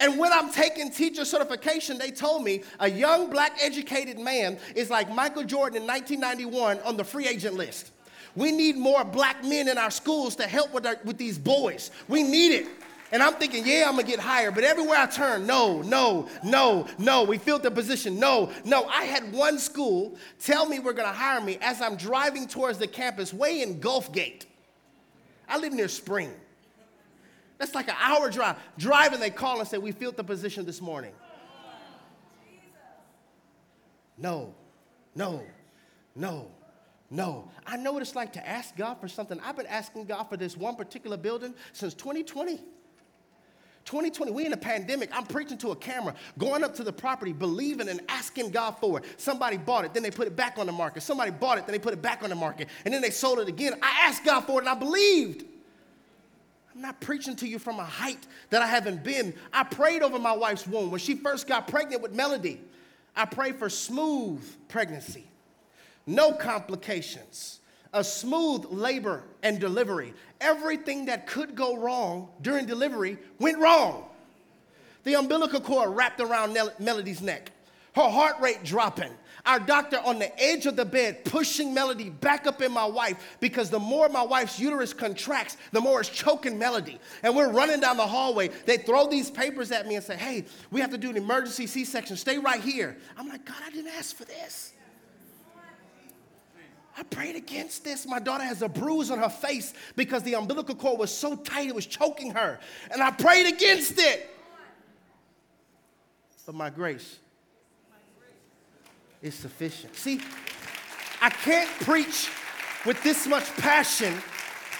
And when I'm taking teacher certification, they told me a young black educated man is like Michael Jordan in 1991 on the free agent list. We need more black men in our schools to help with, our, with these boys. We need it. And I'm thinking, yeah, I'm gonna get hired. But everywhere I turn, no, no, no, no. We filled the position. No, no. I had one school tell me we're gonna hire me as I'm driving towards the campus way in Gulf Gate. I live near Spring. That's like an hour drive. Driving, they call and say, We filled the position this morning. No, no, no, no. I know what it's like to ask God for something. I've been asking God for this one particular building since 2020. 2020, we in a pandemic. I'm preaching to a camera, going up to the property, believing and asking God for it. Somebody bought it, then they put it back on the market. Somebody bought it, then they put it back on the market, and then they sold it again. I asked God for it and I believed. I'm not preaching to you from a height that I haven't been. I prayed over my wife's womb. When she first got pregnant with Melody, I prayed for smooth pregnancy. no complications, a smooth labor and delivery. Everything that could go wrong during delivery went wrong. The umbilical cord wrapped around Melody's neck, her heart rate dropping. Our doctor on the edge of the bed pushing Melody back up in my wife because the more my wife's uterus contracts, the more it's choking Melody. And we're running down the hallway. They throw these papers at me and say, Hey, we have to do an emergency C section. Stay right here. I'm like, God, I didn't ask for this. I prayed against this. My daughter has a bruise on her face because the umbilical cord was so tight it was choking her. And I prayed against it. But my grace is sufficient. See, I can't preach with this much passion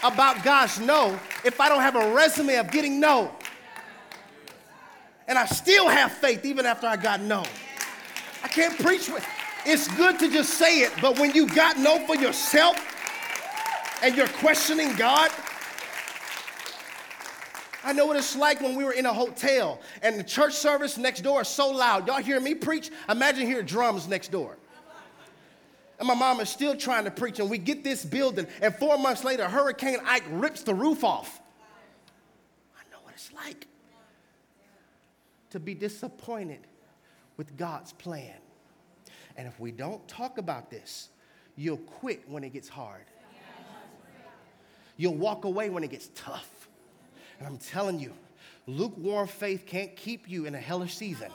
about God's no if I don't have a resume of getting no. And I still have faith even after I got no. I can't preach with it's good to just say it, but when you got no for yourself and you're questioning God, I know what it's like when we were in a hotel and the church service next door is so loud. Y'all hear me preach? Imagine hearing drums next door. And my mom is still trying to preach, and we get this building, and four months later, Hurricane Ike rips the roof off. I know what it's like to be disappointed with God's plan. And if we don't talk about this, you'll quit when it gets hard. You'll walk away when it gets tough. And I'm telling you, lukewarm faith can't keep you in a hellish season.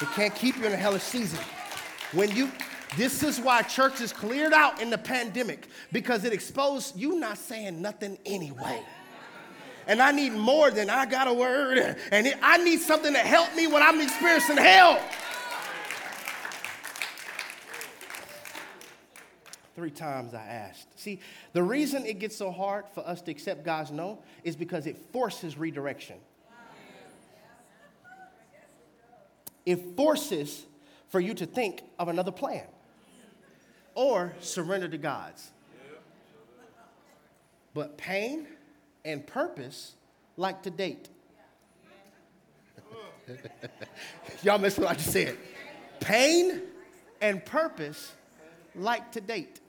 It can't keep you in a hellish season. When you, this is why churches cleared out in the pandemic because it exposed you not saying nothing anyway. And I need more than I got a word, and it, I need something to help me when I'm experiencing hell. Three times I asked. See, the reason it gets so hard for us to accept God's no is because it forces redirection. It forces for you to think of another plan or surrender to God's. But pain and purpose like to date. Y'all missed what I just said. Pain and purpose like to date.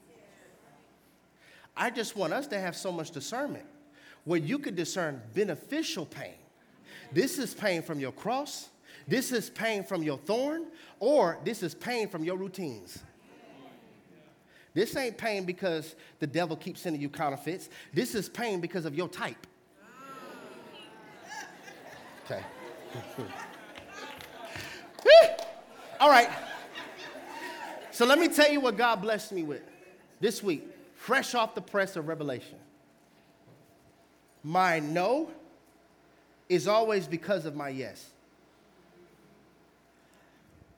I just want us to have so much discernment where you could discern beneficial pain. This is pain from your cross, this is pain from your thorn, or this is pain from your routines. This ain't pain because the devil keeps sending you counterfeits. This is pain because of your type. Okay. All right. So let me tell you what God blessed me with this week fresh off the press of Revelation. My no is always because of my yes.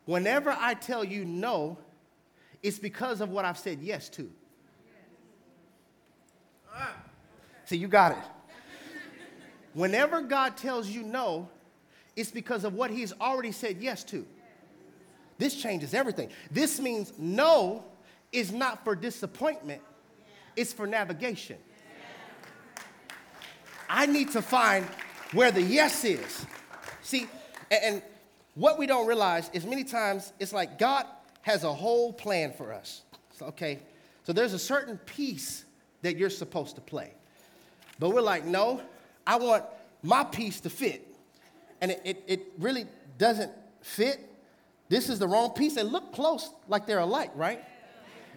Whenever I tell you no, it's because of what I've said yes to. See, you got it. Whenever God tells you no, it's because of what He's already said yes to. This changes everything. This means no is not for disappointment, it's for navigation. I need to find where the yes is. See, and, what we don't realize is many times it's like God has a whole plan for us. So, okay, so there's a certain piece that you're supposed to play. But we're like, no, I want my piece to fit. And it, it, it really doesn't fit. This is the wrong piece. They look close like they're alike, right?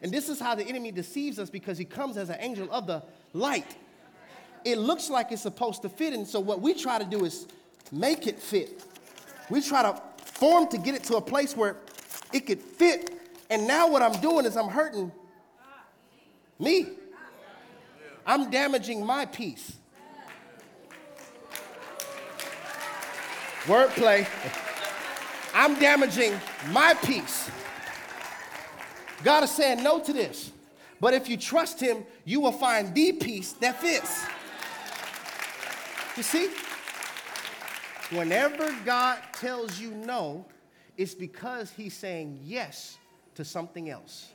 And this is how the enemy deceives us because he comes as an angel of the light. It looks like it's supposed to fit, and so what we try to do is make it fit. We try to form to get it to a place where it could fit. And now what I'm doing is I'm hurting me. I'm damaging my peace. Wordplay. I'm damaging my peace. God is saying no to this. But if you trust Him, you will find the peace that fits. You see? Whenever God tells you no, it's because He's saying yes to something else.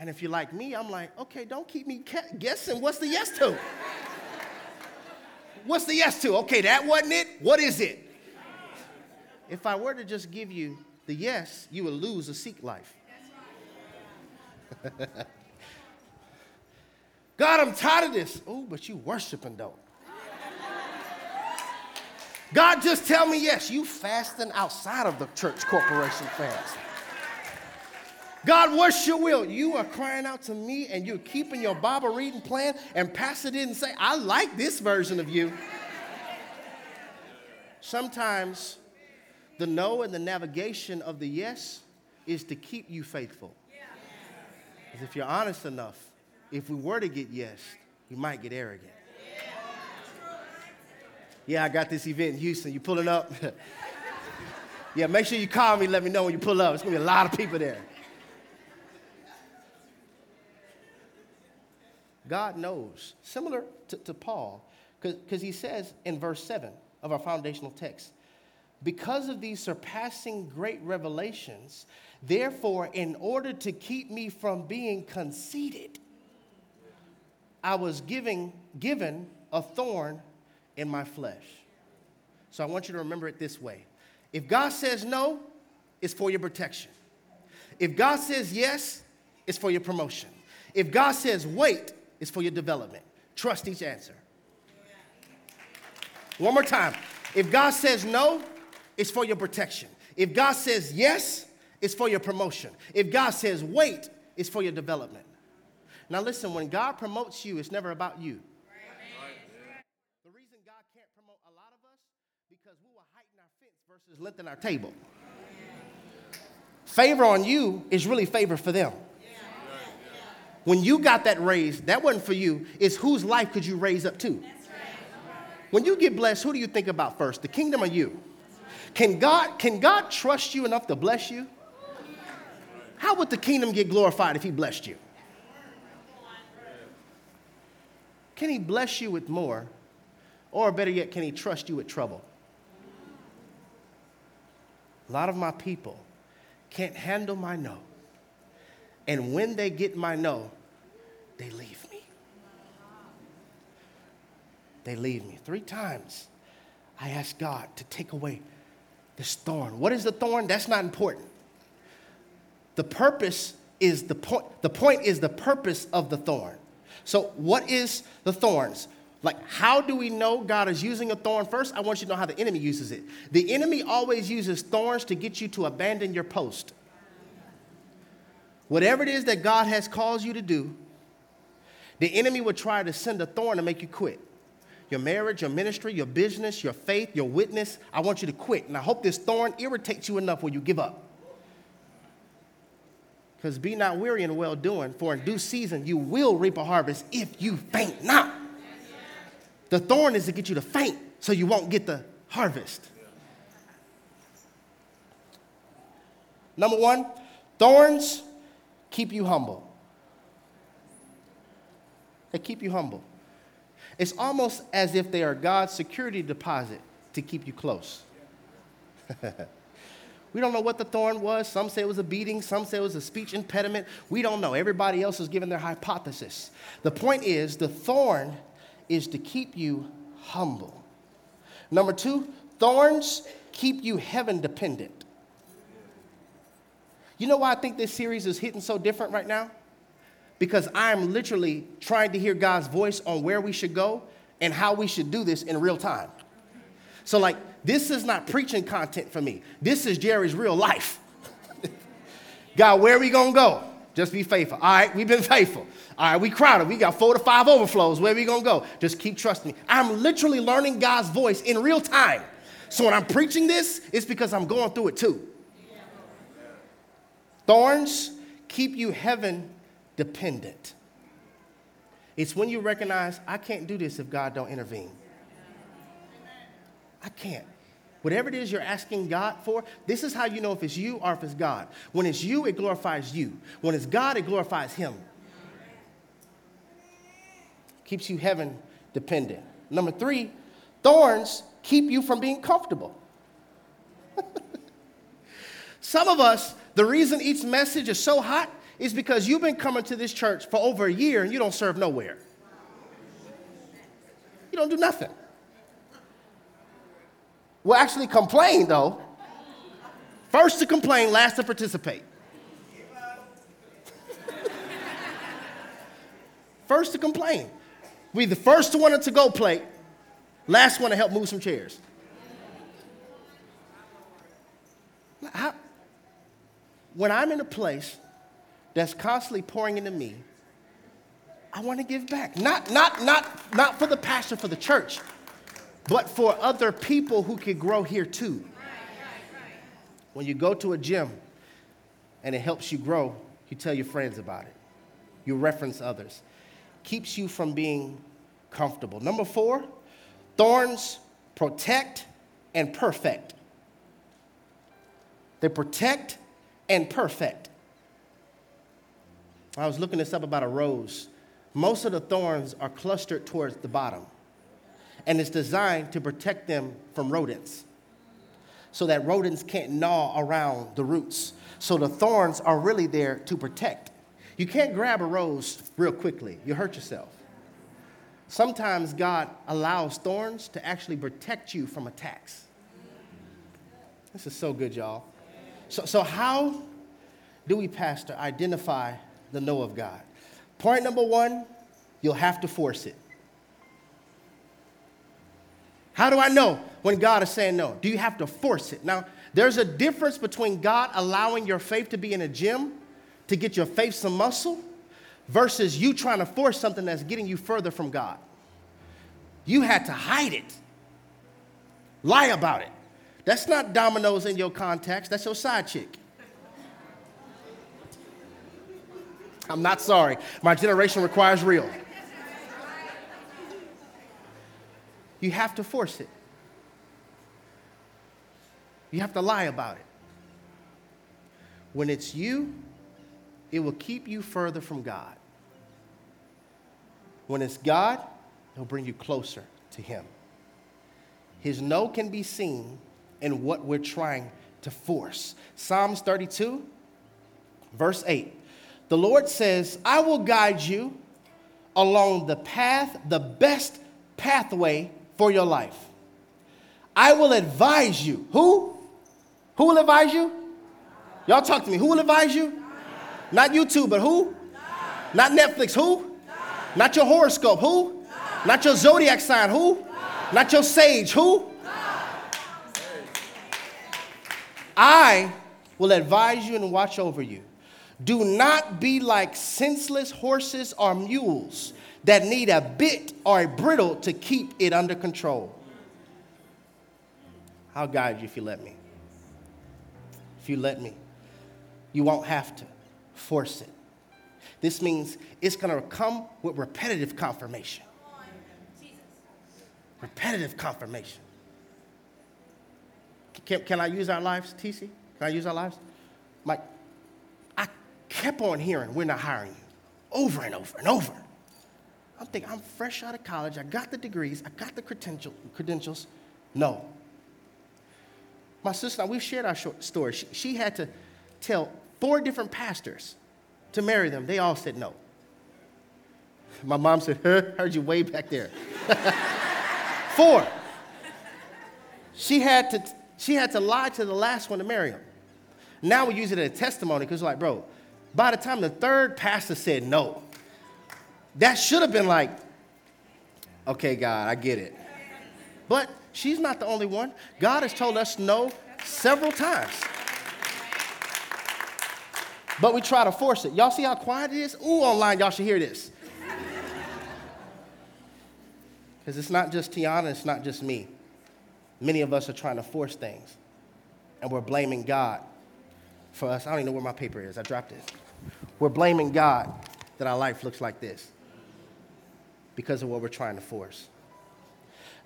And if you're like me, I'm like, okay, don't keep me guessing. What's the yes to? What's the yes to? Okay, that wasn't it. What is it? If I were to just give you the yes, you would lose a seek life. God, I'm tired of this. Oh, but you worshiping though. God, just tell me yes. You fasting outside of the church corporation fast. God, what's your will? You are crying out to me and you're keeping your Bible reading plan, and Pastor didn't say, I like this version of you. Sometimes the no and the navigation of the yes is to keep you faithful. Because if you're honest enough, if we were to get yes, we might get arrogant. Yeah, I got this event in Houston. You pulling up? yeah, make sure you call me, let me know when you pull up. It's gonna be a lot of people there. God knows, similar to, to Paul, because he says in verse 7 of our foundational text, because of these surpassing great revelations, therefore, in order to keep me from being conceited, I was giving, given a thorn in my flesh. So I want you to remember it this way if God says no, it's for your protection. If God says yes, it's for your promotion. If God says wait, it's for your development. Trust each answer. One more time. If God says no, it's for your protection. If God says yes, it's for your promotion. If God says wait, it's for your development. Now, listen, when God promotes you, it's never about you. The reason God can't promote a lot of us because we were heighten our fence versus lengthen our table. Favor on you is really favor for them. When you got that raise, that wasn't for you. It's whose life could you raise up to? When you get blessed, who do you think about first, the kingdom or you? Can God, can God trust you enough to bless you? How would the kingdom get glorified if He blessed you? Can He bless you with more? Or better yet, can He trust you with trouble? A lot of my people can't handle my no. And when they get my no, they leave me. They leave me. Three times I asked God to take away this thorn. What is the thorn? That's not important. The purpose is the point. The point is the purpose of the thorn. So, what is the thorns? Like, how do we know God is using a thorn? First, I want you to know how the enemy uses it. The enemy always uses thorns to get you to abandon your post. Whatever it is that God has caused you to do, the enemy will try to send a thorn to make you quit. Your marriage, your ministry, your business, your faith, your witness, I want you to quit. And I hope this thorn irritates you enough where you give up. Because be not weary in well doing, for in due season you will reap a harvest if you faint not. The thorn is to get you to faint so you won't get the harvest. Number one, thorns keep you humble. They keep you humble. It's almost as if they are God's security deposit to keep you close. We don't know what the thorn was. Some say it was a beating, some say it was a speech impediment. We don't know. Everybody else is giving their hypothesis. The point is, the thorn is to keep you humble. Number two, thorns keep you heaven dependent. You know why I think this series is hitting so different right now? Because I'm literally trying to hear God's voice on where we should go and how we should do this in real time. So, like, this is not preaching content for me. This is Jerry's real life. God, where are we gonna go? Just be faithful. All right, we've been faithful. All right, we crowded. We got four to five overflows. Where are we gonna go? Just keep trusting me. I'm literally learning God's voice in real time. So when I'm preaching this, it's because I'm going through it too. Thorns keep you heaven dependent. It's when you recognize I can't do this if God don't intervene. I can't. Whatever it is you're asking God for, this is how you know if it's you or if it's God. When it's you, it glorifies you. When it's God, it glorifies Him. Keeps you heaven dependent. Number three, thorns keep you from being comfortable. Some of us, the reason each message is so hot is because you've been coming to this church for over a year and you don't serve nowhere. You don't do nothing will actually complain, though. First to complain, last to participate. First to complain. We the first to want a to-go plate, last one to help move some chairs. How, when I'm in a place that's constantly pouring into me, I want to give back. Not, not, not, not for the pastor, for the church, but for other people who can grow here too. When you go to a gym and it helps you grow, you tell your friends about it. You reference others. Keeps you from being comfortable. Number four, thorns protect and perfect. They protect and perfect. I was looking this up about a rose. Most of the thorns are clustered towards the bottom, and it's designed to protect them from rodents so that rodents can't gnaw around the roots. So the thorns are really there to protect. You can't grab a rose real quickly, you hurt yourself. Sometimes God allows thorns to actually protect you from attacks. This is so good, y'all. So, so how do we, Pastor, identify the no of God? Point number one, you'll have to force it. How do I know when God is saying no? Do you have to force it? Now, there's a difference between God allowing your faith to be in a gym to get your faith some muscle versus you trying to force something that's getting you further from God. You had to hide it, lie about it. That's not dominoes in your contacts, that's your side chick. I'm not sorry. My generation requires real. You have to force it. You have to lie about it. When it's you, it will keep you further from God. When it's God, it'll bring you closer to Him. His no can be seen in what we're trying to force. Psalms 32, verse 8. The Lord says, I will guide you along the path, the best pathway for your life. I will advise you. Who? Who will advise you? Y'all talk to me. Who will advise you? Not YouTube, but who? Not Netflix. Who? Not your horoscope. Who? Not your zodiac sign. Who? Not your sage. Who? I will advise you and watch over you. Do not be like senseless horses or mules that need a bit or a bridle to keep it under control. I'll guide you if you let me. If you let me, you won't have to force it. This means it's going to come with repetitive confirmation. Repetitive confirmation. Can, can I use our lives, TC? Can I use our lives? Mike, kept on hearing, we're not hiring you, over and over and over. I'm thinking, I'm fresh out of college, I got the degrees, I got the credential, credentials. No. My sister and I, we shared our story. She, she had to tell four different pastors to marry them. They all said no. My mom said, huh, heard you way back there. four. She had to she had to lie to the last one to marry him. Now we use it as a testimony because, like, bro, by the time the third pastor said no, that should have been like, okay, God, I get it. But she's not the only one. God has told us no several times. But we try to force it. Y'all see how quiet it is? Ooh, online, y'all should hear this. Because it's not just Tiana, it's not just me. Many of us are trying to force things, and we're blaming God for us. I don't even know where my paper is. I dropped it. We're blaming God that our life looks like this because of what we're trying to force.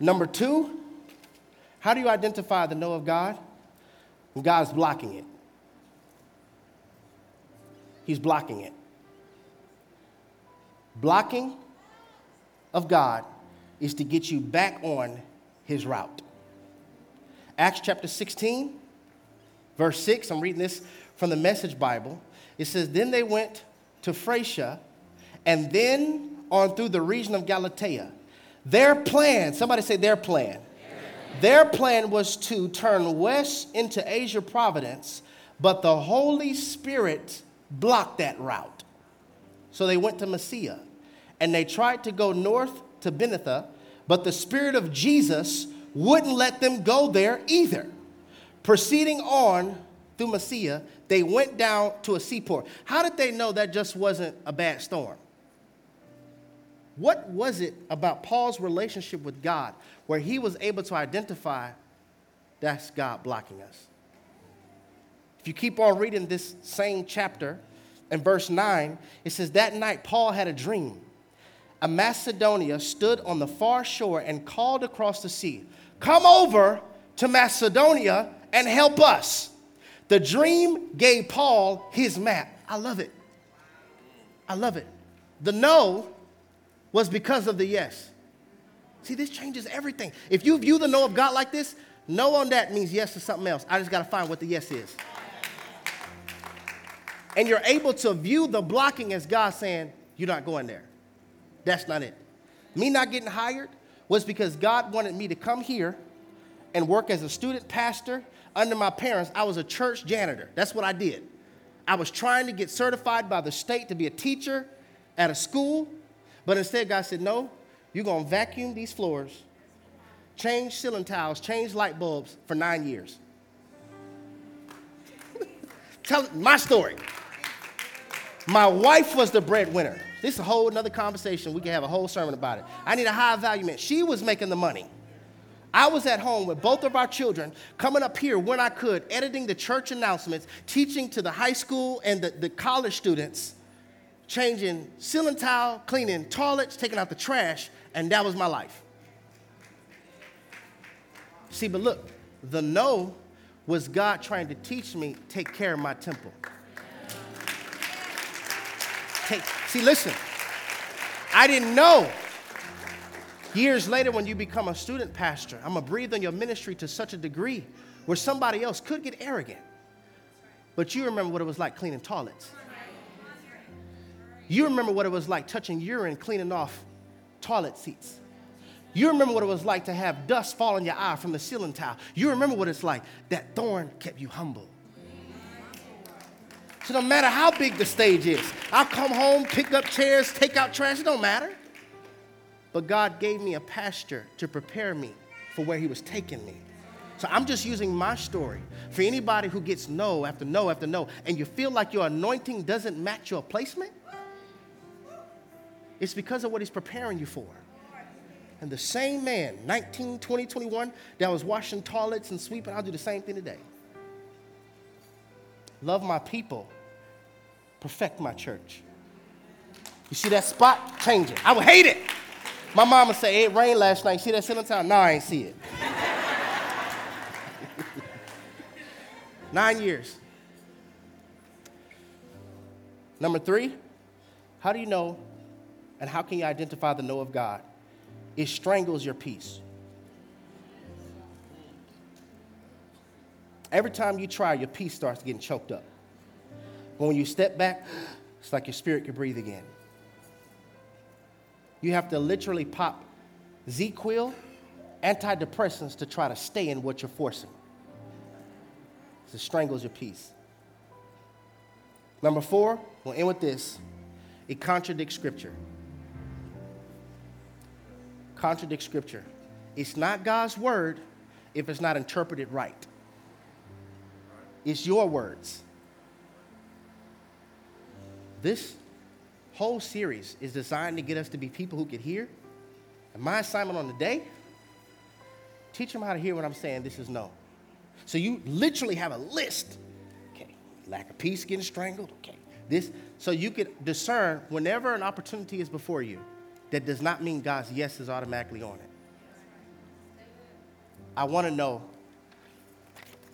Number two, how do you identify the no of God? When God's blocking it. He's blocking it. Blocking of God is to get you back on his route. Acts chapter 16, verse 6, I'm reading this from the Message Bible. It says, Then they went to Phrygia and then on through the region of Galatia. Their plan, somebody say their plan. Their plan was to turn west into Asia Providence, but the Holy Spirit blocked that route. So they went to Mysia. and they tried to go north to Bithynia, but the Spirit of Jesus wouldn't let them go there either. Proceeding on through Mysia, they went down to a seaport. How did they know that just wasn't a bad storm? What was it about Paul's relationship with God where he was able to identify that's God blocking us? If you keep on reading this same chapter, in verse 9, it says, That night Paul had a dream. A Macedonia stood on the far shore and called across the sea, Come over to Macedonia and help us. The dream gave Paul his map. I love it. I love it. The no was because of the yes. See, this changes everything. If you view the no of God like this, no on that means yes to something else. I just got to find what the yes is. And you're able to view the blocking as God saying, You're not going there. That's not it. Me not getting hired was because God wanted me to come here and work as a student pastor under my parents. I was a church janitor. That's what I did. I was trying to get certified by the state to be a teacher at a school, but instead, God said, No, you're going to vacuum these floors, change ceiling tiles, change light bulbs for nine years. Tell my story. My wife was the breadwinner. This is a whole another conversation. We can have a whole sermon about it. I need a high value man. She was making the money. I was at home with both of our children, coming up here when I could, editing the church announcements, teaching to the high school and the, the college students, changing ceiling tile, cleaning toilets, taking out the trash, and that was my life. See, but look, the no was God trying to teach me take care of my temple. Take, see, listen, I didn't know. Years later, when you become a student pastor, I'm gonna breathe on your ministry to such a degree where somebody else could get arrogant. But you remember what it was like cleaning toilets. You remember what it was like touching urine, cleaning off toilet seats. You remember what it was like to have dust fall in your eye from the ceiling tile. You remember what it's like. That thorn kept you humble. So no matter how big the stage is, I'll come home, pick up chairs, take out trash, it don't matter. But God gave me a pasture to prepare me for where He was taking me. So I'm just using my story for anybody who gets no after no after no, and you feel like your anointing doesn't match your placement. It's because of what He's preparing you for. And the same man, 19, 20, 21, that was washing toilets and sweeping, I'll do the same thing today love my people, perfect my church. You see that spot? Change it. I would hate it. My mama say it rained last night. See that ceiling tile? No, I ain't see it. Nine years. Number three, how do you know and how can you identify the no of God? It strangles your peace. Every time you try, your peace starts getting choked up. But when you step back, it's like your spirit can breathe again. You have to literally pop ZzzQuil, antidepressants to try to stay in what you're forcing. It strangles your peace. Number four, we'll end with this. It contradicts Scripture. Contradicts Scripture. It's not God's word if it's not interpreted right. It's your words. This whole series is designed to get us to be people who can hear. And my assignment on the day, teach them how to hear what I'm saying. This is no. So you literally have a list. Okay, lack of peace getting strangled. Okay, this. So you can discern whenever an opportunity is before you, that does not mean God's yes is automatically on it. I want to know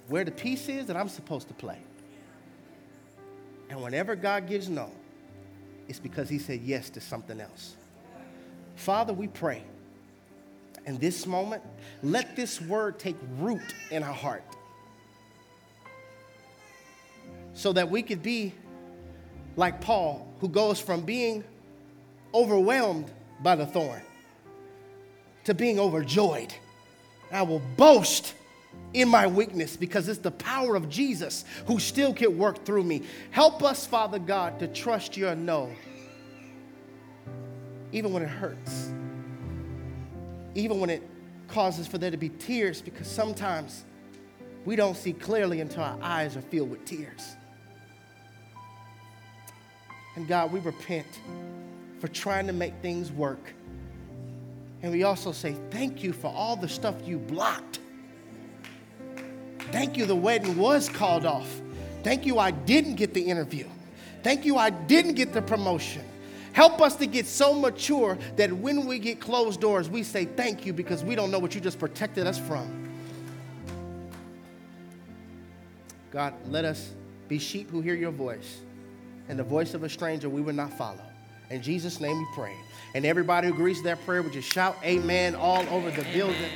where the piece is that I'm supposed to play. And whenever God gives no, it's because he said yes to something else. Father, we pray in this moment, let this word take root in our heart so that we could be like Paul, who goes from being overwhelmed by the thorn to being overjoyed. I will boast in my weakness because it's the power of Jesus who still can work through me. Help us, Father God, to trust your no even when it hurts, even when it causes for there to be tears, because sometimes we don't see clearly until our eyes are filled with tears. And God, we repent for trying to make things work. And we also say, Thank you for all the stuff you blocked. Thank you, the wedding was called off. Thank you, I didn't get the interview. Thank you, I didn't get the promotion. Help us to get so mature that when we get closed doors, we say thank you because we don't know what you just protected us from. God, let us be sheep who hear your voice, and the voice of a stranger we will not follow. In Jesus' name we pray. And everybody who agrees to that prayer would just shout amen all over the building.